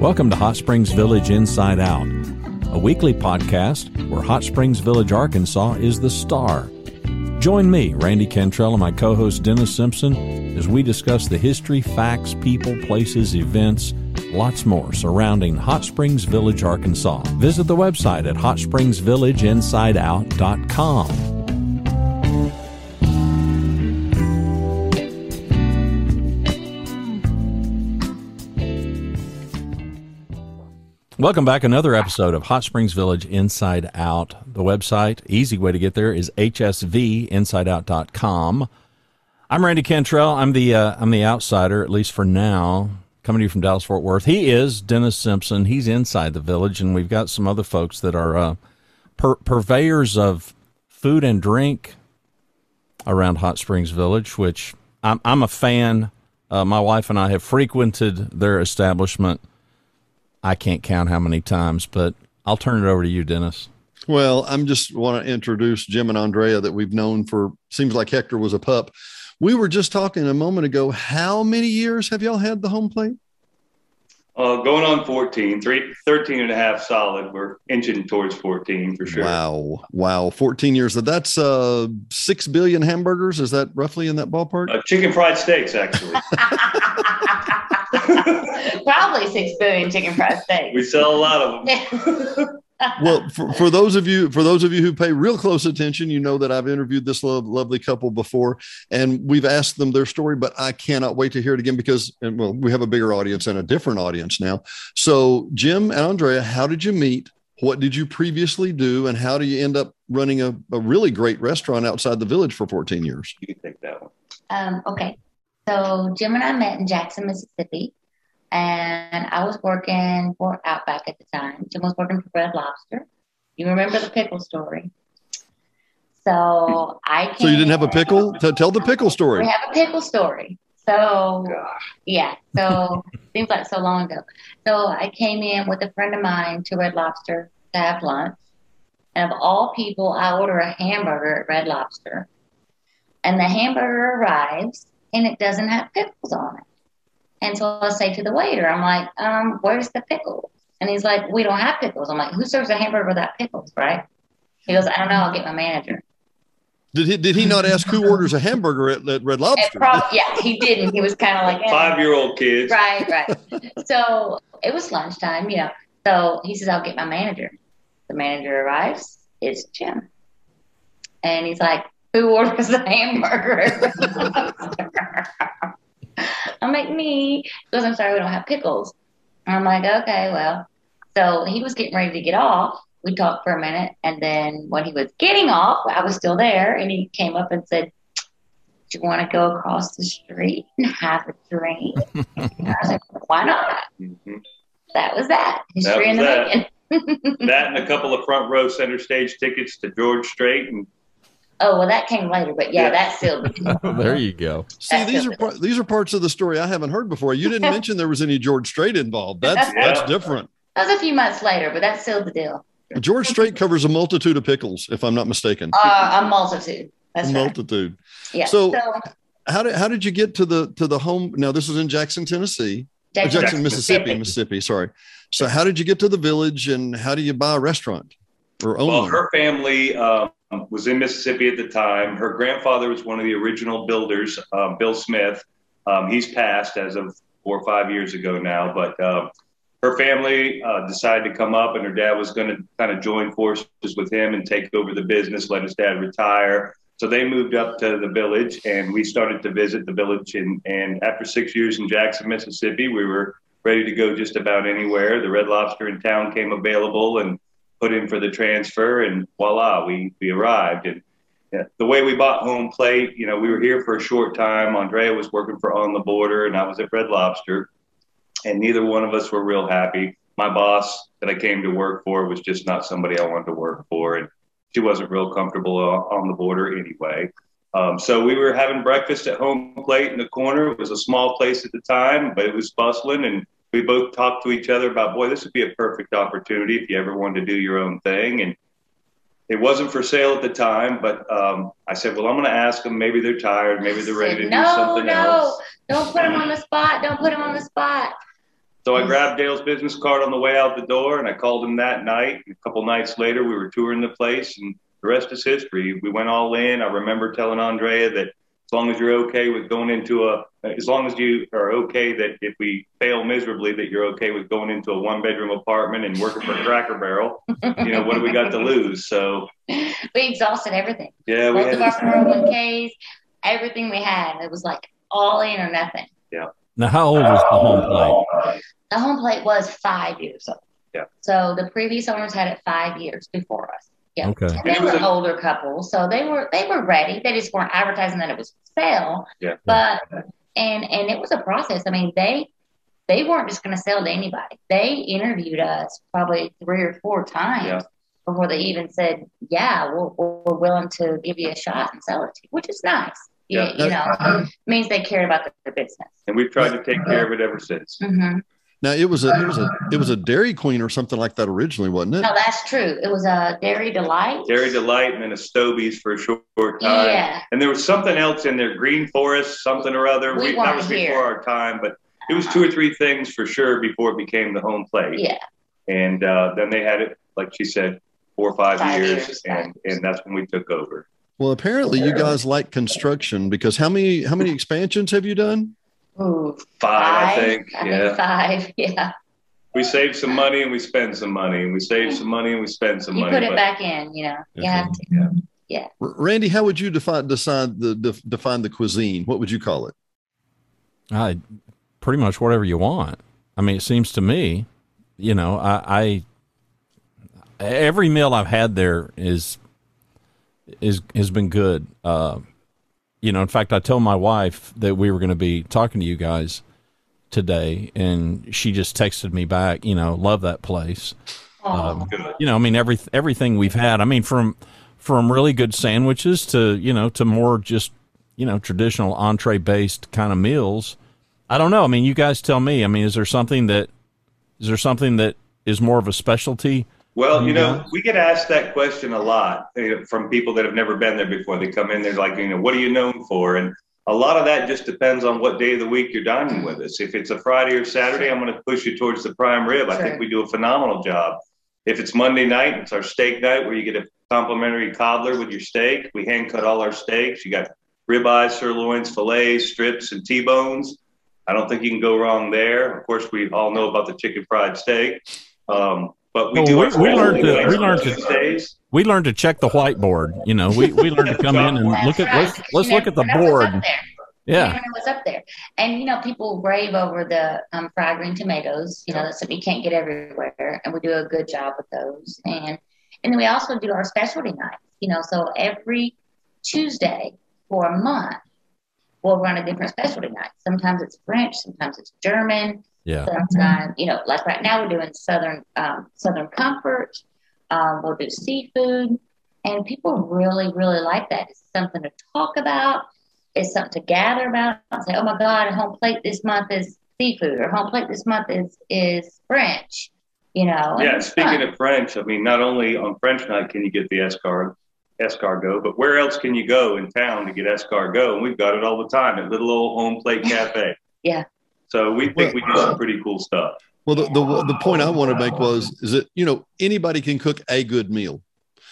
Welcome to Hot Springs Village Inside Out, a weekly podcast where Hot Springs Village, Arkansas is the star. Join me, Randy Cantrell, and my co host Dennis Simpson as we discuss the history, facts, people, places, events, lots more surrounding Hot Springs Village, Arkansas. Visit the website at hotspringsvillageinside.out.com. Welcome back. Another episode of Hot Springs Village Inside Out. The website, easy way to get there is hsvinsideout.com. I'm Randy Cantrell. I'm the uh, I'm the outsider, at least for now, coming to you from Dallas Fort Worth. He is Dennis Simpson. He's inside the village, and we've got some other folks that are uh, pur- purveyors of food and drink around Hot Springs Village, which I'm I'm a fan. Uh, my wife and I have frequented their establishment I can't count how many times, but I'll turn it over to you, Dennis. Well, I'm just want to introduce Jim and Aundrea that we've known for seems like Hector was a pup. We were just talking a moment ago. How many years have y'all had the home plate? Uh, going on 14, three, 13 and a half solid. We're inching towards 14 for sure. Wow. Wow. 14 years. That's uh, 6 billion hamburgers. Is that roughly in that ballpark? Uh, chicken fried steaks, actually. Probably six billion chicken fried steaks. We sell a lot of them. well, for, for those of you for those of you who pay real close attention, you know that I've interviewed this lo- lovely couple before, and we've asked them their story. But I cannot wait to hear it again because, and, well, we have a bigger audience and a different audience now. So, Jim and Aundrea, how did you meet? What did you previously do, and how do you end up running a, a really great restaurant outside the village for 14 years? You can take that one. Um, okay, so Jim and I met in Jackson, Mississippi and I was working for Outback at the time. Jim was working for Red Lobster. You remember the pickle story? So I. So you didn't have a pickle? Tell the pickle story. We have a pickle story. So yeah, so seems like so long ago. So I came in with a friend of mine to Red Lobster to have lunch, and of all people, I order a hamburger at Red Lobster, and the hamburger arrives and it doesn't have pickles on it. And so I say to the waiter, I'm like, um, where's the pickles? And he's like, we don't have pickles. I'm like, who serves a hamburger without pickles, right? He goes, I don't know. I'll get my manager. Did he did he not ask who orders a hamburger at, at Red Lobster? Prob- yeah, he didn't. He was kind of like eh. five year old kids. Right, right. so it was lunchtime, you know. So he says, I'll get my manager. The manager arrives. It's Jim, and he's like, Who orders a hamburger? I'm me. He goes, I'm sorry, we don't have pickles. I'm like, okay, well. So he was getting ready to get off. We talked for a minute. And then when he was getting off, I was still there. And he came up and said, Do you want to go across the street and have a drink? I was like, Why not? Mm-hmm. That was that. History that was in the that. making. that and a couple of front row center stage tickets to George Strait and Oh well, that came later, but yeah, yeah. that's still. there you go. See, that's these are par- these are parts of the story I haven't heard before. You didn't mention there was any George Strait involved. That's yeah. that's different. That was a few months later, but that's still the deal. George Strait covers a multitude of pickles, if I'm not mistaken. Uh, a multitude. That's a multitude. Yeah. So, so, how did how did you get to the to the home? Now this is in Jackson, Tennessee. Jackson, Jackson Mississippi, Mississippi. Sorry. So how did you get to the village, and how do you buy a restaurant or own? Well, one? her family. Um, was in Mississippi at the time. Her grandfather was one of the original builders, um, Bill Smith. Um, he's passed as of four or five years ago now, but uh, her family uh, decided to come up, and her dad was going to kind of join forces with him and take over the business, let his dad retire. So they moved up to the village, and we started to visit the village. And, and after six years in Jackson, Mississippi, we were ready to go just about anywhere. The Red Lobster in town came available, and put in for the transfer, and voila, we we arrived. And yeah, the way we bought home plate, you know, we were here for a short time. Aundrea was working for On the Border, and I was at Red Lobster, and neither one of us were real happy. My boss that I came to work for was just not somebody I wanted to work for, and she wasn't real comfortable on the border anyway. Um, so we were having breakfast at home plate in the corner. It was a small place at the time, but it was bustling and we both talked to each other about, boy, this would be a perfect opportunity if you ever wanted to do your own thing. And it wasn't for sale at the time, but um, I said, well, I'm going to ask them. Maybe they're tired. Maybe they're ready to no, do something no, else. No, don't put them on the spot. Don't put them on the spot. So I grabbed Dale's business card on the way out the door, and I called him that night. A couple nights later, we were touring the place, and the rest is history. We went all in. I remember telling Aundrea that as long as you're okay with going into a, as long as you are okay that if we fail miserably, that you're okay with going into a one bedroom apartment and working for Cracker Barrel, you know, what do we got to lose? So we exhausted everything. Yeah, we Both of our 401ks, everything we had. It was like all in or nothing. Yeah. Now, how old was the home plate? The home plate was five years old. Yeah. So the previous owners had it five years before us. Yeah. Okay. And they And it was were a- older couple, so they were they were ready. They just weren't advertising that it was for sale. Yeah. But and and it was a process. I mean, they they weren't just going to sell to anybody. They interviewed us probably three or four times Yeah. before they even said, "Yeah, we're, we're willing to give you a shot and sell it to you," which is nice. You- Yeah. You, know, means they cared about their business. and we've tried to take care of it ever since. hmm Now it was a it was a it was a Dairy Queen or something like that originally, wasn't it? No, that's true. It was a Dairy Delight. Dairy Delight and then a Stobies for a short time. Yeah. And there was something else in there, Green Forest, something or other. We that weren't was here. before our time, but it was two or three things for sure before it became the home plate. Yeah. And uh, then they had it, like she said, four or five, Five years, years, and five years. and that's when we took over. Well, apparently you guys like construction because how many how many expansions have you done? Ooh, Five, I think. I yeah. think five. Yeah. We save some money and we spend some money, and we save some money and we spend some You money. put it but back in, you know. You Okay. have to. R- Randy, how would you define decide the def, define the cuisine? What would you call it? I pretty much whatever you want. I mean, it seems to me, you know, I, I every meal I've had there is is has been good. Uh, you know, in fact, I told my wife that we were going to be talking to you guys today, and she just texted me back. You know, love that place. Um, good. You know, I mean, every everything we've had. I mean, from from really good sandwiches to you know to more just you know traditional entree based kind of meals. I don't know. I mean, you guys tell me. I mean, is there something that is there something that is more of a specialty? Well, you know, we get asked that question a lot uh, from people that have never been there before. They come in, they're like, you know, what are you known for? And a lot of that just depends on what day of the week you're dining with us. If it's a Friday or Saturday, I'm going to push you towards the prime rib. I think we do a phenomenal job. If it's Monday night, it's our steak night where you get a complimentary cobbler with your steak. We hand cut all our steaks. You got ribeyes, sirloins, fillets, strips, and T-bones. I don't think you can go wrong there. Of course, we all know about the chicken fried steak. Um, but we Well, do we- our we learned to- we on learned to- Tuesdays. We learned to check the whiteboard. You know, we we learned to come in and look that's at let's let's look never at the know what's up board. Yeah, never know what's up there. And you know, people rave over the um, fried green tomatoes. You know, that's something you can't get everywhere, and we do a good job with those. And and then we also do our specialty nights. You know, so every Tuesday for a month, we'll run a different specialty night. Sometimes it's French, sometimes it's German, yeah. sometimes you know, like right now we're doing Southern um, Southern Comfort. Um, we'll do seafood, and people really, really like that. It's something to talk about. It's something to gather about. And say, oh my God, a home plate this month is seafood, or home plate this month is is French. You know. Yeah, speaking fun. of French, I mean, not only on French night can you get the escargot, escargot, but where else can you go in town to get escargot? And we've got it all the time at little old home plate cafe. Yeah. So we think we do some pretty cool stuff. Well, the, the the point I want to make was is that you know anybody can cook a good meal.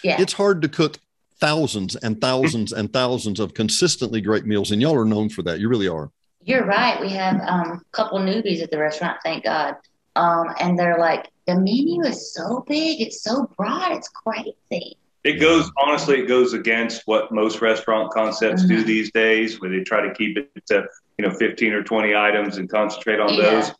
yeah. It's hard to cook thousands and thousands and thousands of consistently great meals, and y'all are known for that. You really are. You're right. We have um, a couple newbies at the restaurant, thank God. Um, and they're like, the menu is so big, it's so broad, it's crazy. It goes honestly, it goes against what most restaurant concepts do Mhm. these days, where they try to keep it to you know 15 or 20 items and concentrate on Yeah. those.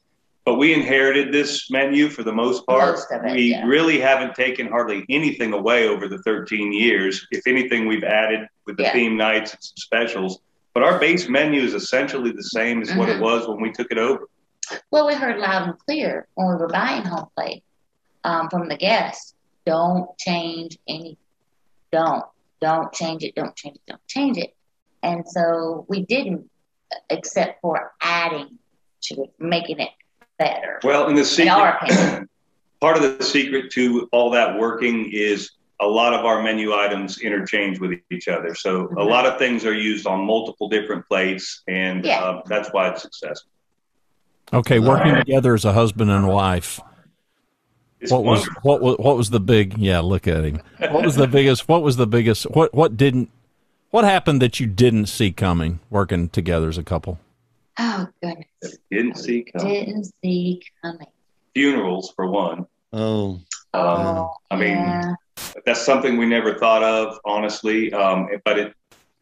But we inherited this menu for the most part. Most it, we yeah. really haven't taken hardly anything away over the 13 years. If anything, we've added with the Yeah. theme nights and some specials. But our base menu is essentially the same as what it Mhm. was when we took it over. Well, we heard loud and clear when we were buying home plate um, from the guests don't change any, don't, don't change it, don't change it, don't change it. And so we didn't, except for adding to it, making it better. Well, and the In secret, our opinion. part of the secret to all that working is a lot of our menu items interchange with each other. So a Mhm. lot of things are used on multiple different plates, and Yeah. uh, that's why it's successful. Okay, working together as a husband and wife. It's What was what was what was the big? Yeah, look at him. What was the biggest? What was the biggest? What what didn't? What happened that you didn't see coming working together as a couple? Oh goodness, Didn't see coming. didn't see coming. funerals for one. Oh, Um, oh, I mean, yeah. that's something we never thought of, honestly. Um, but it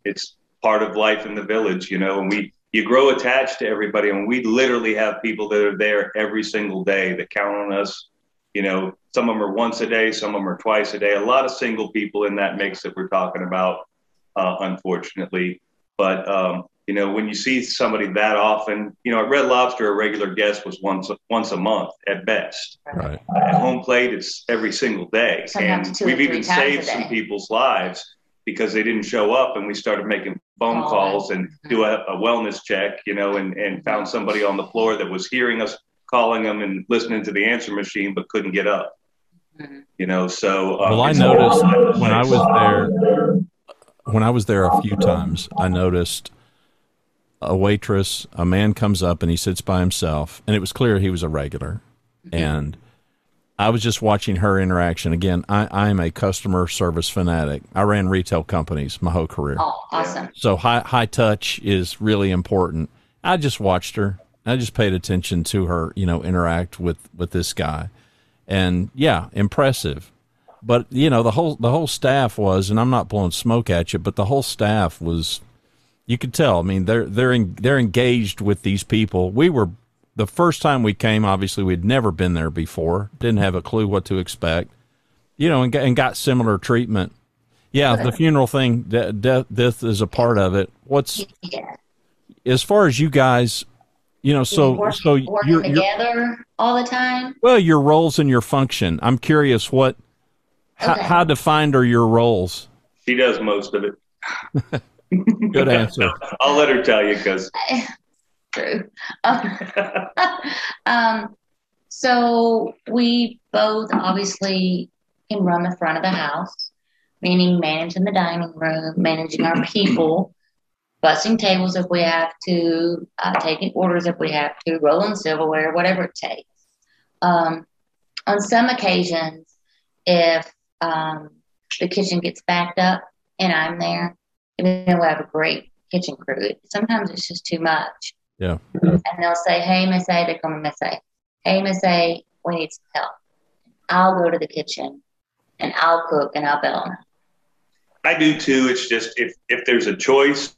it's part of life in the village, you know. And we you grow attached to everybody, and we literally have people that are there every single day that count on us. You know, some of them are once a day, some of them are twice a day. A lot of single people in that mix that we're talking about, uh, unfortunately. But um, you know, when you see somebody that often, you know, at Red Lobster, a regular guest was once once a month at best. Right. at home plate it's every single day. Sometimes and we've even saved some people's lives because they didn't show up and we started making phone Oh, calls and do a, a wellness check you know and, and found somebody on the floor that was hearing us calling them and listening to the answer machine but couldn't get up Mhm. you know so um, Well, I it's- noticed when I was there, when I was there a few times, I noticed a waitress, a man comes up and he sits by himself, and it was clear he was a regular. And I was just watching her interaction. Again, I, I'm a customer service fanatic. I ran retail companies my whole career. Oh, awesome. So high high touch is really important. I just watched her. I just paid attention to her, you know, interact with with this guy. And yeah, impressive. But you know, the whole the whole staff was and I'm not blowing smoke at you, but the whole staff was you could tell. I mean, they're they're in, they're engaged with these people. We were the first time we came, obviously we'd never been there before. Didn't have a clue what to expect. You know, and, got- and got similar treatment. Yeah, the funeral thing, death, death is a part of it. What's as far as you guys, you know, so Work- so working you're, you're together all the time. well, your roles and your function. I'm curious what how, Okay. how defined are your roles? she does most of it Good answer. i'll let her tell you because True. Um, um, so we both obviously can run the front of the house, meaning managing the dining room, managing our people, bussing tables if we have to, uh, taking orders if we have to, rolling silverware, whatever it takes. Um, on some occasions, if um, the kitchen gets backed up and I'm there, even though we have a great kitchen crew, sometimes it's just too much Yeah. and they'll say, "Hey, Miss A," they call me Miss A. Hey, Miss A, we need some help. I'll go to the kitchen and I'll cook and I'll bail them. I do too. It's just if if there's a choice,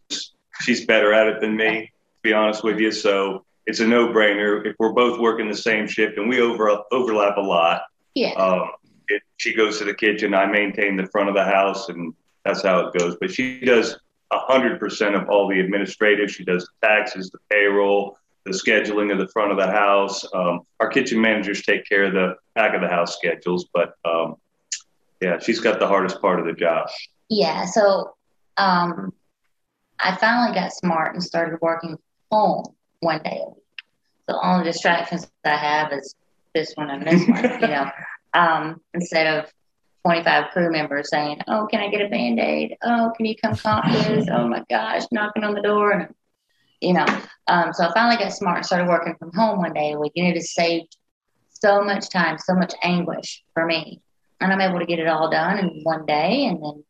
she's better at it than me. To be honest with you, so it's a no brainer. If we're both working the same shift and we over overlap a lot, Yeah, um, it, she goes to the kitchen. I maintain the front of the house, and that's how it goes. But she does a hundred percent of all the administrative. She does the taxes, the payroll, the scheduling of the front of the house. Um, our kitchen managers take care of the back of the house schedules, but um, yeah, she's got the hardest part of the job. yeah. So, um, I finally got smart and started working home one day a week. So all the distractions I have is this one and this one, you know. Um, instead of 25 crew members saying, "Oh, can I get a band aid? Oh, can you come comp this? Oh my gosh, knocking on the door," and you know. Um, so I finally got smart and started working from home one day a week, and it has saved so much time, so much anguish for me, and I'm able to get it all done in one day, and then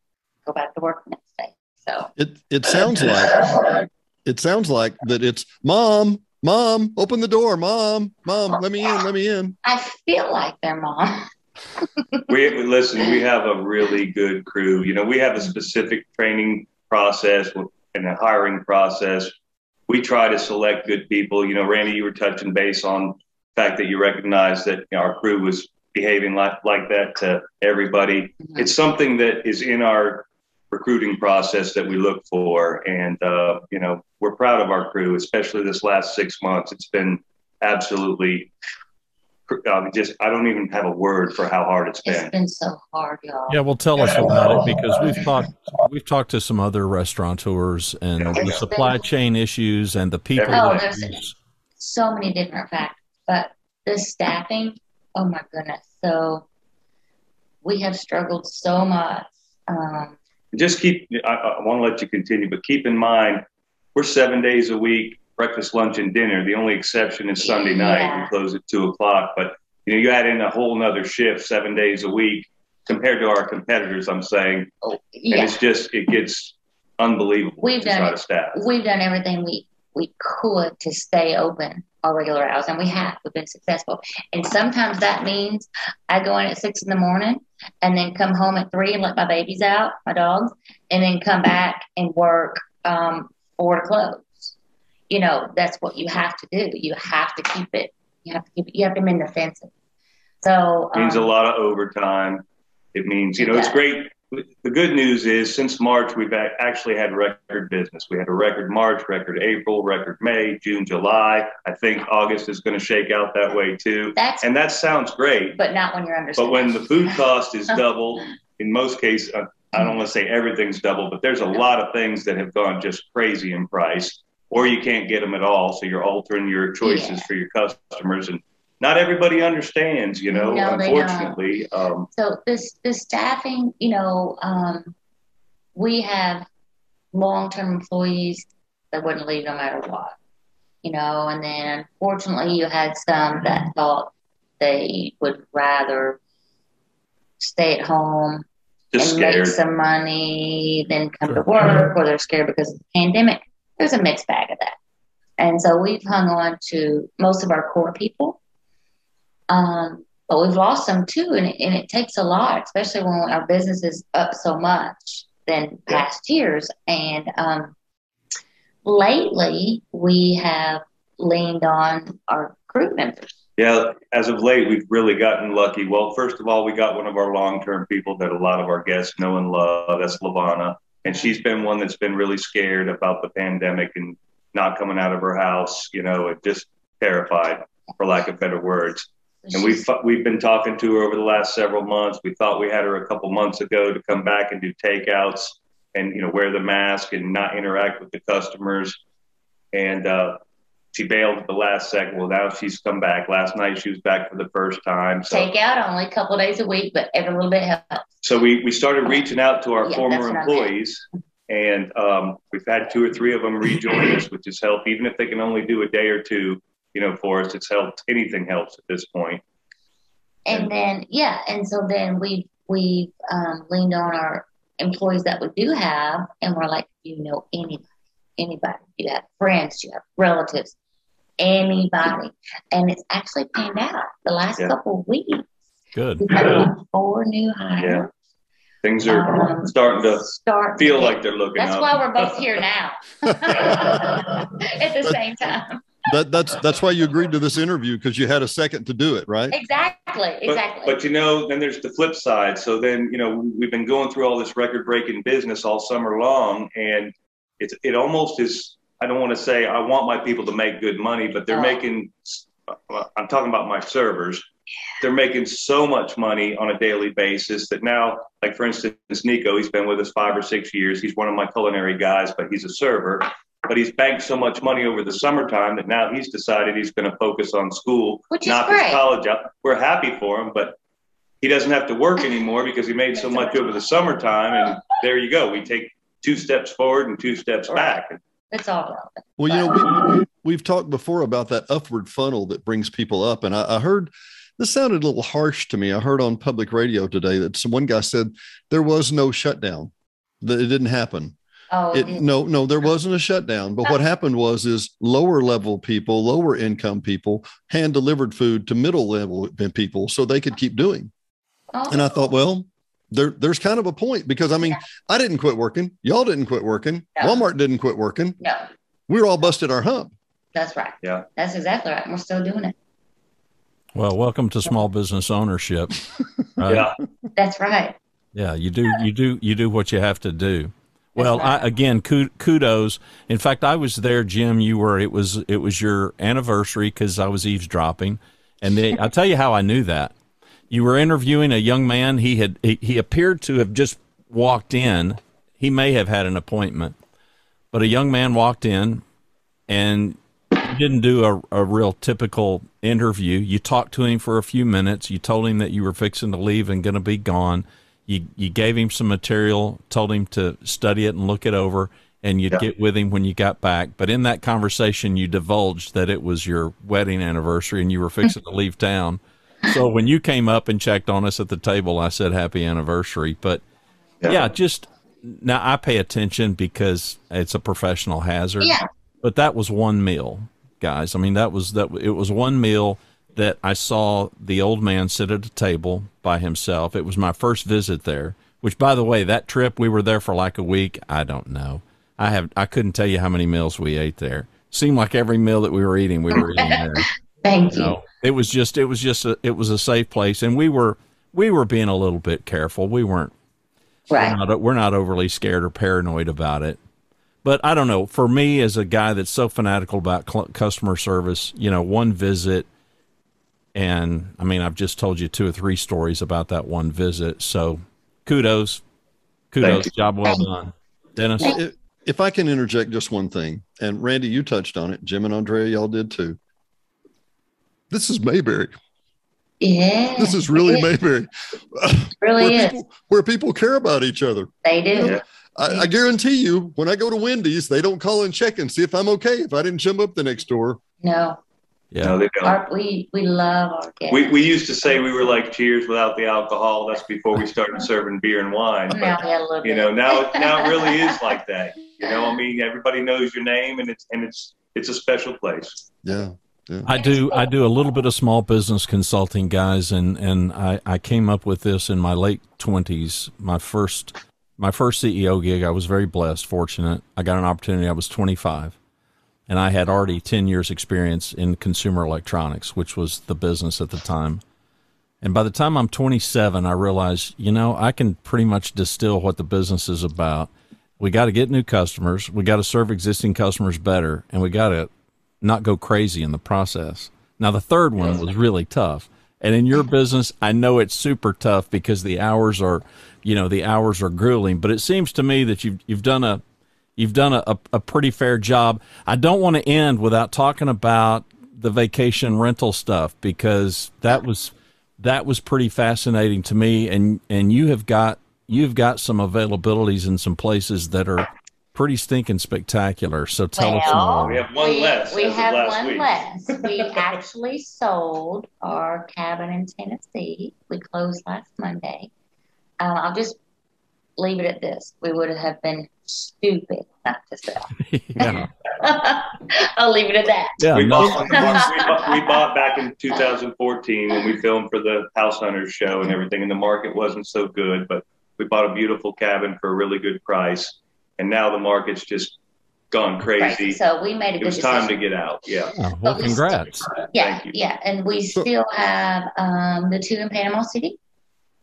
go back to work the next. So it it sounds like it sounds like that. It's mom, mom, open the door, mom, mom, let me in, let me in. I feel like their mom. we listen. We have a really good crew. You know, we have a specific training process and a hiring process. We try to select good people. You know, Randy, you were touching base on the fact that you recognize that you know, our crew was behaving like like that to everybody. Mm-hmm. It's something that is in our recruiting process that we look for, and uh, you know, we're proud of our crew, especially this last six months. It's been absolutely um, just I don't even have a word for how hard it's It's been. been so hard, y'all. Yeah, well, tell us about it because we've talked we've talked to some other restaurateurs and Yeah. the supply chain issues and the people. Oh, there's- use- so many different factors, but the staffing, oh my goodness. So we have struggled so much. Um, Just keep. I, I want to let you continue, but keep in mind we're seven days a week, breakfast, lunch, and dinner. The only exception is Sunday night. Yeah. We close at two o'clock. But you know, you add in a whole nother shift, seven days a week, compared to our competitors. I'm saying, Oh, and it's just it gets unbelievable We've to done try to staff. We've done everything we we could to stay open our regular hours, and we have. We've been successful. And sometimes that means I go in at six in the morning and then come home at three and let my babies out, my dogs, and then come back and work um, four to close. You know, that's what you have to do. You have to keep it. You have to keep it. You have to mend the fences. So It means a um, lot of overtime. It means, you know, It it's great. The good news is since March, we've actually had record business. We had a record March, record April, record May, June, July. I think August is going to shake out that way too. that's, And that sounds great. but not when you're under. But when the food cost is double, in most cases, uh, I don't want to say everything's double, but there's a lot of things that have gone just crazy in price, or you can't get them at all. So you're altering your choices Yeah. for your customers, and not everybody understands. You know, No, unfortunately. Um, So this the staffing, you know, um, we have long term employees that wouldn't leave no matter what, you know, and then unfortunately you had some that thought they would rather stay at home just and scared. make some money than come to work or they're scared because of the pandemic. There's a mixed bag of that. And so we've hung on to most of our core people. Um, but we've lost some too, and it, and it takes a lot, especially when our business is up so much than past years. And um, lately, we have leaned on our group members. Yeah, as of late, we've really gotten lucky. Well, first of all, we got one of our long-term people that a lot of our guests know and love. That's Lavana, and she's been one that's been really scared about the pandemic and not coming out of her house. You know, and just terrified, for lack of better words. And we've we've been talking to her over the last several months. We thought we had her a couple months ago to come back and do takeouts and you know wear the mask and not interact with the customers. And uh, she bailed at the last second. Well, now she's come back. Last night she was back for the first time. So take out only a couple days a week, but every little bit helps. so we we started reaching out to our Yeah, former what I meant. employees. And um, we've had two or three of them rejoin us, which is help, even if they can only do a day or two, you know, for us. It's helped. Anything helps at this point. And then yeah, and so then we we um, leaned on our employees that we do have, and we're like, you know, anybody, anybody, you have friends, you have relatives, anybody, and it's actually panned out. The last Yeah. couple of weeks, Good. we've had about four new hires. Yeah. Things are Um, starting to Start feel like they're looking That's up. why we're both here now at the same time. That that's that's why you agreed to this interview because you had a second to do it, right? Exactly, But, exactly. but you know, then there's the flip side. So then, you know, we've been going through all this record breaking business all summer long, and it's it almost is. I don't want to say I want my people to make good money, but they're Oh. making. I'm talking about my servers. They're making so much money on a daily basis that now, like for instance, Nico, he's been with us five or six years. He's one of my culinary guys, but he's a server. But he's banked so much money over the summertime that now he's decided he's going to focus on school, Which not his college. up. We're happy for him, but he doesn't have to work anymore because he made so much over the summertime. And there you go. We take two steps forward and two steps back. it's all relevant. Well, you know, we, we've talked before about that upward funnel that brings people up. And I, I heard this sounded a little harsh to me. I heard on public radio today that some, one guy said there was no shutdown, that it didn't happen. Oh, It, it- no, no, there wasn't a shutdown. But what oh. happened was is lower level people, lower income people hand delivered food to middle level people so they could keep doing. oh, And I thought, well, there, there's kind of a point because I mean, Yeah. I didn't quit working. Y'all didn't quit working. No. Walmart didn't quit working. no, We were all busted our hump. that's right. Yeah. That's exactly right. We're still doing it. Well, welcome to small business ownership. Right? Yeah. That's right. Yeah, you do you do you do what you have to do. Well. I, again, kudos. In fact, I was there, Jim. You were. It was it was your anniversary because I was eavesdropping, and they, I'll tell you how I knew that. You were interviewing a young man. He had he, he appeared to have just walked in. He may have had an appointment, but a young man walked in, and didn't do a, a real typical interview. You talked to him for a few minutes. You told him that you were fixing to leave and going to be gone. You you gave him some material, told him to study it and look it over, and you'd Yeah. get with him when you got back. But in that conversation, you divulged that it was your wedding anniversary and you were fixing to leave town. So when you came up and checked on us at the table, I said happy anniversary. But yeah, just now I pay attention because it's a professional hazard. Yeah. But that was one meal, guys. I mean, that was that. It was one meal that I saw the old man sit at a table by himself. It was my first visit there. Which, by the way, that trip we were there for like a week. I don't know. I have. I couldn't tell you how many meals we ate there. Seemed like every meal that we were eating, we were eating there. Thank you. It was just. It was just. A, it was a safe place, and we were. We were being a little bit careful. We weren't Right. we're not, we're not overly scared or paranoid about it. But I don't know. For me, as a guy that's so fanatical about cl- customer service, you know, one visit, and I mean, I've just told you two or three stories about that one visit. So kudos, kudos, job well done, Dennis. If, if I can interject just one thing, and Randy, you touched on it. Jim and Aundrea, y'all did too. This is Mayberry. Yeah. This is really Mayberry, really where is. people, where people care about each other. They do. Yeah. I, I guarantee you, when I go to Wendy's, they don't call and check and see if I'm okay if I didn't jump up the next door. No. Yeah, No, they don't. Our, we we love our guests. We, we used to say we were like Cheers without the alcohol. That's before we started serving beer and wine. now But, we got a little you bit. know, now now it really is like that. You know, I mean, everybody knows your name, and it's and it's it's a special place. Yeah. I do. I do a little bit of small business consulting, guys, and and I, I came up with this in my late twenties. My first my first CEO gig. I was very blessed, fortunate. I got an opportunity. I was twenty five, and I had already ten years experience in consumer electronics, which was the business at the time. And by the time I'm 27, I realized, you know, I can pretty much distill what the business is about. We got to get new customers. We got to serve existing customers better, and we got to not go crazy in the process. Now, the third one was really tough. And in your business, I know it's super tough because the hours are, you know, the hours are grueling. But it seems to me that you've you've done a you've done a, a, a pretty fair job. I don't want to end without talking about the vacation rental stuff because that was that was pretty fascinating to me. And and you have got you've got some availabilities in some places that are pretty stinking spectacular. So tell us Well, more. We have one we, less We have one week. less. We actually sold our cabin in Tennessee. We closed last Monday. Um, I'll just leave it at this. We would have been stupid not to sell. yeah. I'll leave it at that. Yeah. we, no- bought, we, bought, we bought back in 2014 when we filmed for the House Hunters show and everything, and the market wasn't so good, but we bought a beautiful cabin for a really good price, and now the market's just gone crazy. Right. So we made a it good was decision. time to get out. Yeah. Oh, well, But we congrats. Yeah, yeah, and we still have um, the two in Panama City,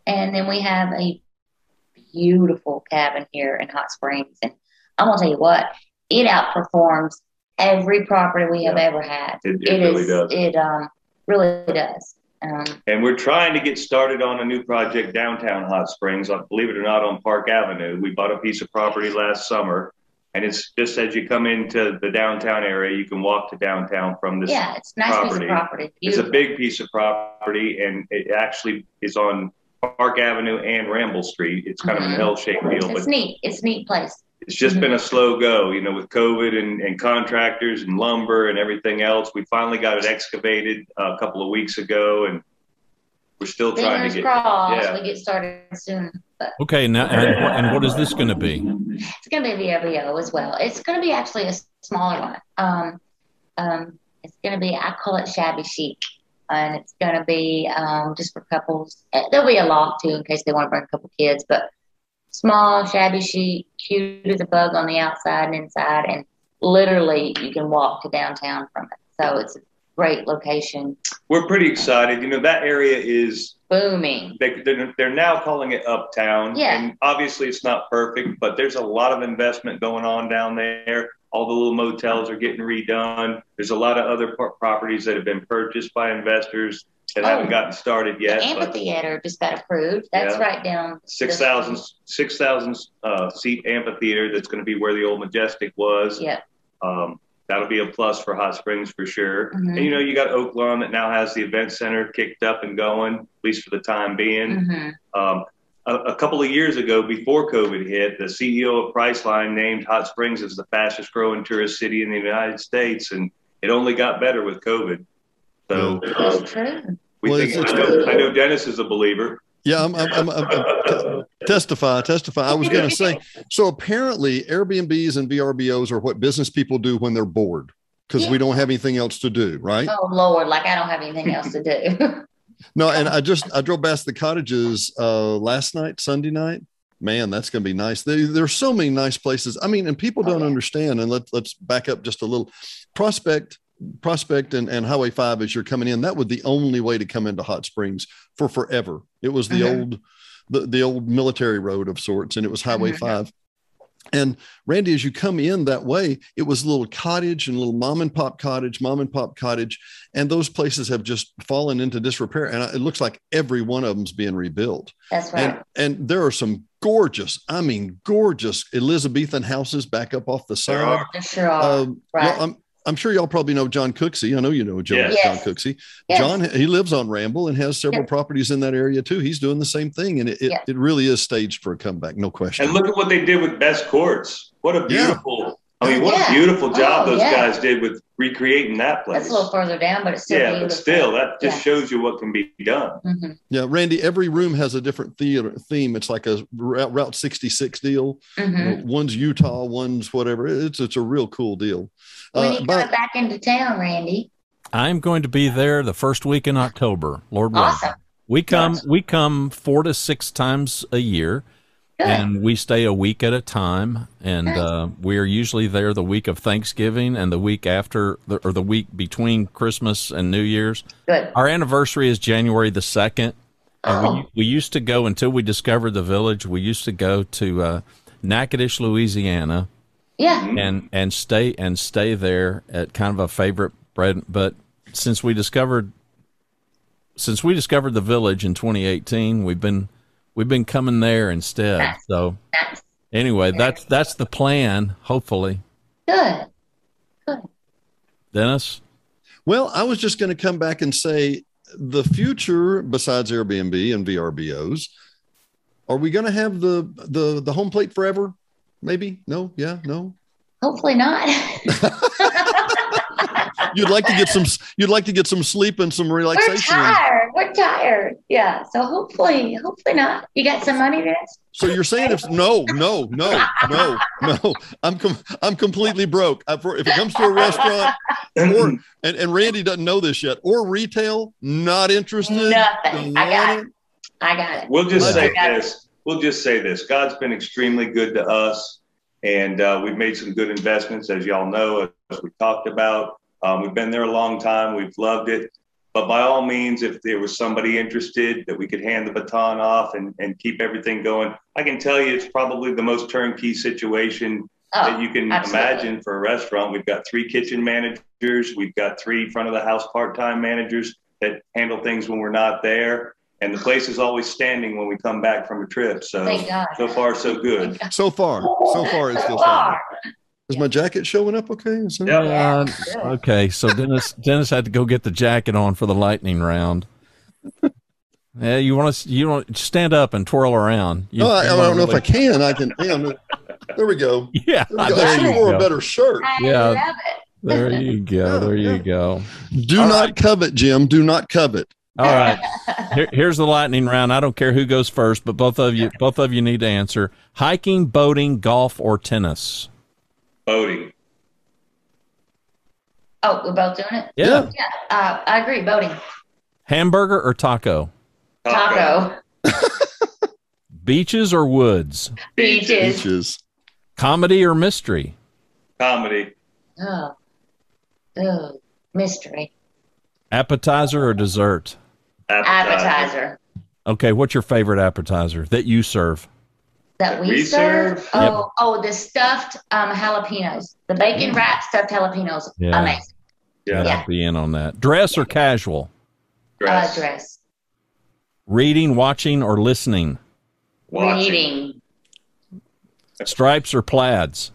and then we have a beautiful cabin here in Hot Springs. And I'm gonna tell you what, it outperforms every property we have Yeah. ever had. It- it really is- does. It um really does. Um, And we're trying to get started on a new project downtown Hot Springs. Uh, Believe it or not, on Park Avenue. We bought a piece of property last summer, and it's just as you come into the downtown area, you can walk to downtown from this. yeah, it's nice piece property. of property. It's a big piece of property, and it actually is on Park Avenue and Ramble Street. It's kind of Mhm. an L-shaped deal, but It's but neat. It's a neat place. it's just Mhm. been a slow go, you know, with COVID and, and contractors and lumber and everything else. We finally got it excavated uh, a couple of weeks ago, and we're still trying to get. crossed yeah. we get started soon. But Okay, now and, and what is this going to be? It's going to be a VRBO as well. It's going to be actually a smaller one. Um, um, it's going to be, I call it shabby chic. And it's going to be um, just for couples. Uh, There'll be a loft too in case they want to bring a couple kids, but small, shabby chic, cute as a bug on the outside and inside. And literally, you can walk to downtown from it. So it's a great location. We're pretty excited. You know, that area is Booming. they, they're, they're now calling it uptown. Yeah. And obviously it's not perfect, but there's a lot of investment going on down there. All the little motels are getting redone. There's a lot of other pro- properties that have been purchased by investors that Oh. haven't gotten started yet. the but amphitheater just got approved. That's Yeah. right down. the 6,000 street. 6,000 uh, seat amphitheater that's going to be where the old Majestic was. Yep. Um, that'll be a plus for Hot Springs for sure. Mhm. And you know, you got Oaklawn that now has the event center kicked up and going, at least for the time being. Mhm. Um, a, a couple of years ago, before COVID hit, the CEO of Priceline named Hot Springs as the fastest growing tourist city in the United States, and it only got better with COVID. So um, That's true. we Well, think, it's- I, know, I know Dennis is a believer. Yeah, I'm, I'm, I'm, I'm, I'm- testify, testify. I was going to say, so apparently Airbnbs and VRBOs are what business people do when they're bored because we don't have anything else to do, right? Oh Lord, like I don't have anything else to do. No, and I just I drove past the cottages uh last night, Sunday night. Man, that's going to be nice. There, there's so many nice places. I mean, and people Oh, don't yeah. understand. And let's let's back up just a little. Prospect, Prospect, and, and Highway Five as you're coming in. That was the only way to come into Hot Springs for forever. It was the Mhm. old the, the old military road of sorts, and it was Highway Mhm. Five. And Randy, as you come in that way, it was a little cottage and little mom and pop cottage, mom and pop cottage, and those places have just fallen into disrepair. And it looks like every one of them's being rebuilt. That's right. And and there are some gorgeous, I mean, gorgeous Elizabethan houses back up off the There side. are. There sure are. Um, Right. I'm sure y'all probably know John Cooksey. I know you know Joe, Yes. John Cooksey. Yes. John, he lives on Ramble and has several Yeah. properties in that area too. He's doing the same thing, and it, it, Yeah. it really is staged for a comeback, no question. And look at what they did with Best Courts. What a Yeah. beautiful, I mean, what Yeah. a beautiful job Oh, those yeah. guys did with recreating that place. That's a little further down, but it's still yeah, but still, that just Yeah. shows you what can be done. hmm Yeah, Randy, every room has a different theater theme. It's like a Route, Route 66 deal. hmm You know, one's Utah, one's whatever. It's it's a real cool deal. When Uh, you but back into town, Randy? I'm going to be there the first week in October. Lord willing. Awesome. We come Nice. we come four to six times a year, Good. and we stay a week at a time. And uh, we are usually there the week of Thanksgiving and the week after, the, or the week between Christmas and New Year's. Good. Our anniversary is January the second. And Oh. we, we used to go until we discovered the village. We used to go to uh, Natchitoches, Louisiana, Yeah. and and stay and stay there at kind of a favorite bread. But since we discovered since we discovered the village in 2018, we've been we've been coming there instead. So anyway, that's that's the plan. Hopefully, Good. Good. Dennis. well, I was just going to come back and say the future, besides Airbnb and VRBOs, are we going to have the the the home plate forever? Maybe no, yeah, no. Hopefully not. You'd like to get some. You'd like to get some sleep and some We're relaxation. tired. We're tired. Yeah. So hopefully, hopefully not. You got some money, Vince? So you're saying if no, no, no, no, no, I'm com- I'm completely broke. I, for, if it comes to a restaurant, or and, and Randy doesn't know this yet, or retail, not interested. Nothing. I got it. I got it. We'll just say got it. this. We'll just say this. God's been extremely good to us, and uh, we've made some good investments, as y'all know, as we talked about. Um, we've been there a long time. We've loved it. But by all means, if there was somebody interested that we could hand the baton off and, and keep everything going, I can tell you it's probably the most turnkey situation oh, that Oh, you can absolutely. imagine for a restaurant. We've got three kitchen managers, we've got three front of the house part time managers that handle things when we're not there, and the place is always standing when we come back from a trip. So so far so good. So far, so far it's still far. Is my jacket showing up okay? Is that- Yeah. Yeah, Uh, good. okay, so Dennis Dennis had to go get the jacket on for the lightning round. Yeah, you want to you want to stand up and twirl around. You, No, I, I don't wanna know if I can. I can. Yeah, I'm- there we go. Yeah, There we go. I should you have wore a go. better shirt. I Yeah. love it. There you go. Yeah, There you yeah. go. Do All not right. covet, Jim. Do not covet. All right. Here, here's the lightning round. I don't care who goes first, but both of you both of you need to answer. Hiking, boating, golf, or tennis? Boating. Oh, we're both doing it? Yeah. Yeah. Uh, I agree. Boating. Hamburger or taco? Taco. Beaches or woods? Beaches. Beaches. Comedy or mystery? Comedy. Oh. Oh. Mystery. Appetizer or dessert? Appetizer. Okay, what's your favorite appetizer that you serve? That we, we serve. serve? Oh, oh, the stuffed um, jalapenos. The bacon Mm. wrapped stuffed jalapenos. Yeah. Amazing. Yeah. Yeah. I'll be in on that. Dress or casual? Dress. Uh, dress. Reading, watching, or listening? Watching. Reading. Stripes or plaids?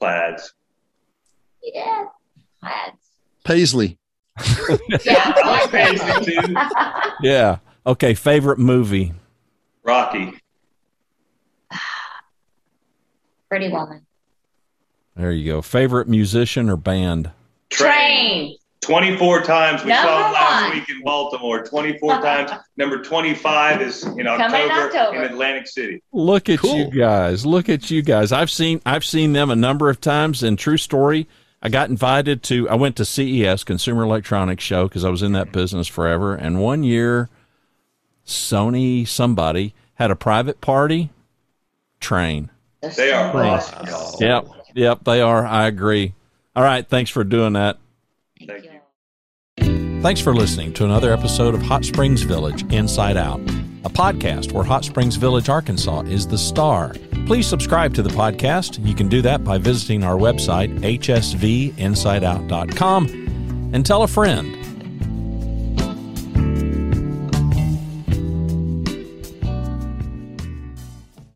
Plaids. Yeah. Plaids. Paisley. Yeah. I like Paisley too. Yeah. Okay, favorite movie? Rocky. Pretty Woman. There you go. Favorite musician or band? Train. 24 times. We Number saw him last one. week in Baltimore. 24 times. Number 25 is in Coming in October, October. in Atlantic City. Look at Cool. you guys. Look at you guys. I've seen I've seen them a number of times and true story. I got invited to I went to CES Consumer Electronics Show because I was in that business forever and one year Sony somebody had a private party train. They are Wow. awesome. Yep. Yep, they are. I agree. All right, thanks for doing that. Thank you. Thanks for listening to another episode of Hot Springs Village Inside Out, a podcast where Hot Springs Village, Arkansas is the star. Please subscribe to the podcast. You can do that by visiting our website, hsvinsideout.com, and tell a friend.